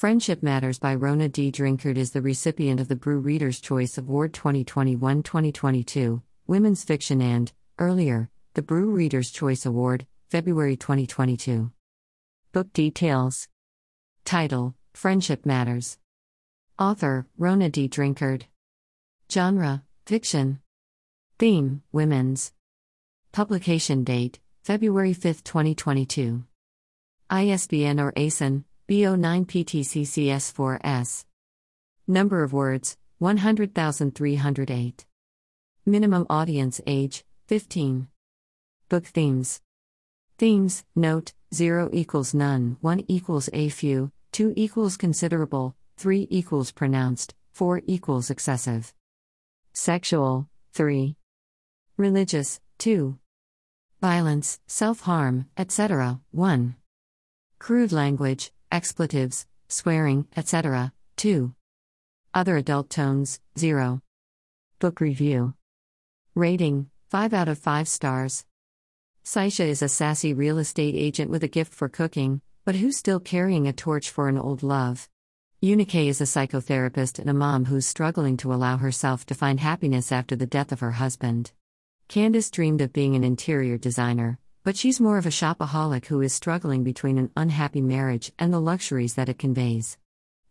Friendship Matters by Rona D. Drinkard is the recipient of the Brew Reader's Choice Award 2021 2022, Women's Fiction, and, earlier, the Brew Reader's Choice Award, February 2022. Book details Title Friendship Matters. Author Rona D. Drinkard. Genre Fiction. Theme Women's. Publication date February 5, 2022. ISBN or ASIN BO9PTCCS4S. Number of words 100,308. Minimum audience age 15. Book themes. Themes Note 0 equals none, 1 equals a few, 2 equals considerable, 3 equals pronounced, 4 equals excessive. Sexual 3. Religious 2. Violence, self harm, etc. 1. Crude language expletives, swearing, etc. 2. Other adult tones 0. Book review. Rating 5 out of 5 stars. Saisha is a sassy real estate agent with a gift for cooking, but who's still carrying a torch for an old love. Eunice is a psychotherapist and a mom who's struggling to allow herself to find happiness after the death of her husband. Candace dreamed of being an interior designer, but she's more of a shopaholic who is struggling between an unhappy marriage and the luxuries that it conveys.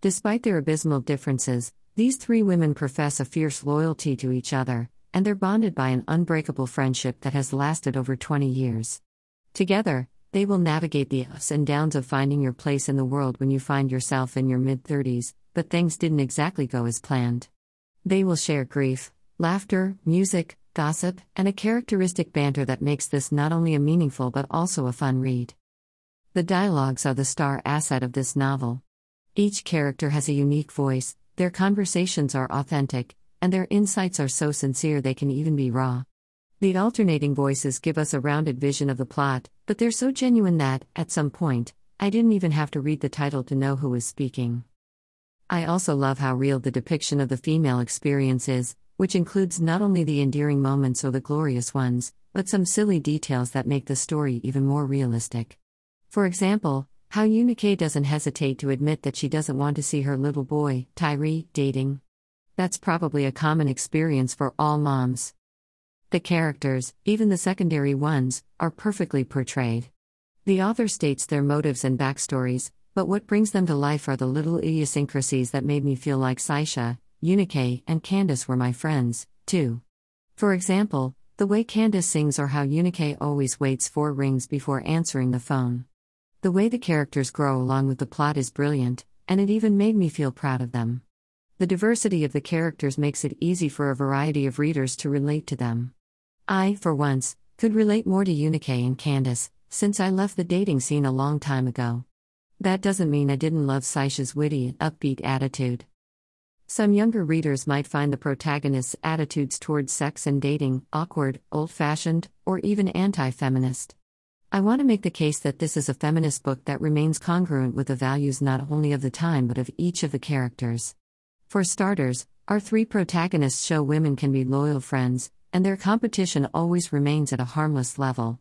Despite their abysmal differences, these three women profess a fierce loyalty to each other, and they're bonded by an unbreakable friendship that has lasted over 20 years. Together, they will navigate the ups and downs of finding your place in the world when you find yourself in your mid 30s, but things didn't exactly go as planned. They will share grief, laughter, music, gossip, and a characteristic banter that makes this not only a meaningful but also a fun read. The dialogues are the star asset of this novel. Each character has a unique voice, their conversations are authentic, and their insights are so sincere they can even be raw. The alternating voices give us a rounded vision of the plot, but they're so genuine that, at some point, I didn't even have to read the title to know who is speaking. I also love how real the depiction of the female experience is, which includes not only the endearing moments or the glorious ones, but some silly details that make the story even more realistic. For example, how Eunice doesn't hesitate to admit that she doesn't want to see her little boy, Tyree, dating. That's probably a common experience for all moms. The characters, even the secondary ones, are perfectly portrayed. The author states their motives and backstories, but what brings them to life are the little idiosyncrasies that made me feel like Saisha, Eunice and Candace were my friends, too. For example, the way Candace sings or how Eunice always waits four rings before answering the phone. The way the characters grow along with the plot is brilliant, and it even made me feel proud of them. The diversity of the characters makes it easy for a variety of readers to relate to them. I, for once, could relate more to Eunice and Candace, since I left the dating scene a long time ago. That doesn't mean I didn't love Saisha's witty, and upbeat attitude. Some younger readers might find the protagonist's attitudes towards sex and dating awkward, old fashioned, or even anti feminist. I want to make the case that this is a feminist book that remains congruent with the values not only of the time but of each of the characters. For starters, our three protagonists show women can be loyal friends, and their competition always remains at a harmless level.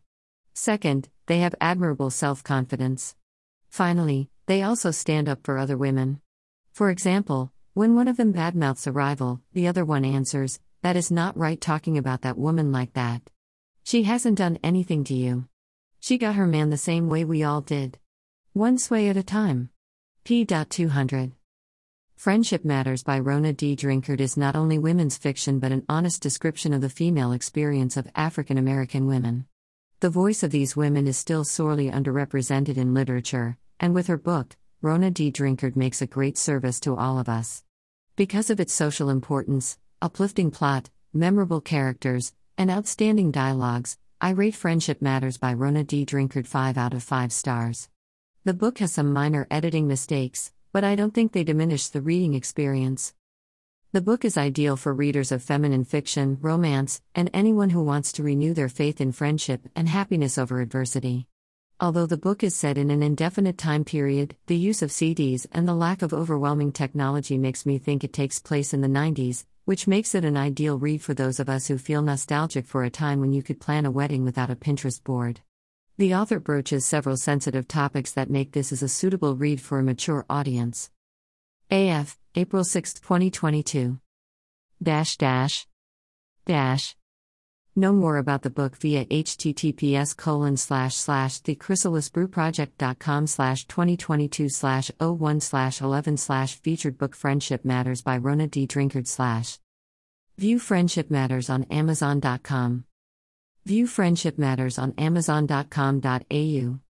Second, they have admirable self confidence. Finally, they also stand up for other women. For example, when one of them badmouths a rival, the other one answers, That is not right talking about that woman like that. She hasn't done anything to you. She got her man the same way we all did. One sway at a time. P. 200. Friendship Matters by Rona D. Drinkard is not only women's fiction but an honest description of the female experience of African American women. The voice of these women is still sorely underrepresented in literature, and with her book, Rona D. Drinkard makes a great service to all of us. Because of its social importance, uplifting plot, memorable characters, and outstanding dialogues, I rate Friendship Matters by Rona D. Drinkard 5 out of 5 stars. The book has some minor editing mistakes, but I don't think they diminish the reading experience. The book is ideal for readers of feminine fiction, romance, and anyone who wants to renew their faith in friendship and happiness over adversity. Although the book is set in an indefinite time period, the use of CDs and the lack of overwhelming technology makes me think it takes place in the 90s, which makes it an ideal read for those of us who feel nostalgic for a time when you could plan a wedding without a Pinterest board. The author broaches several sensitive topics that make this as a suitable read for a mature audience. AF, April 6, 2022. Dash dash. Dash. Know more about the book via https colon slash slash thechrysalisbrewproject.com slash 2022 slash 01 slash 11 slash featured book Friendship Matters by Rona D. Drinkard slash. View Friendship Matters on Amazon.com. View Friendship Matters on Amazon.com.au.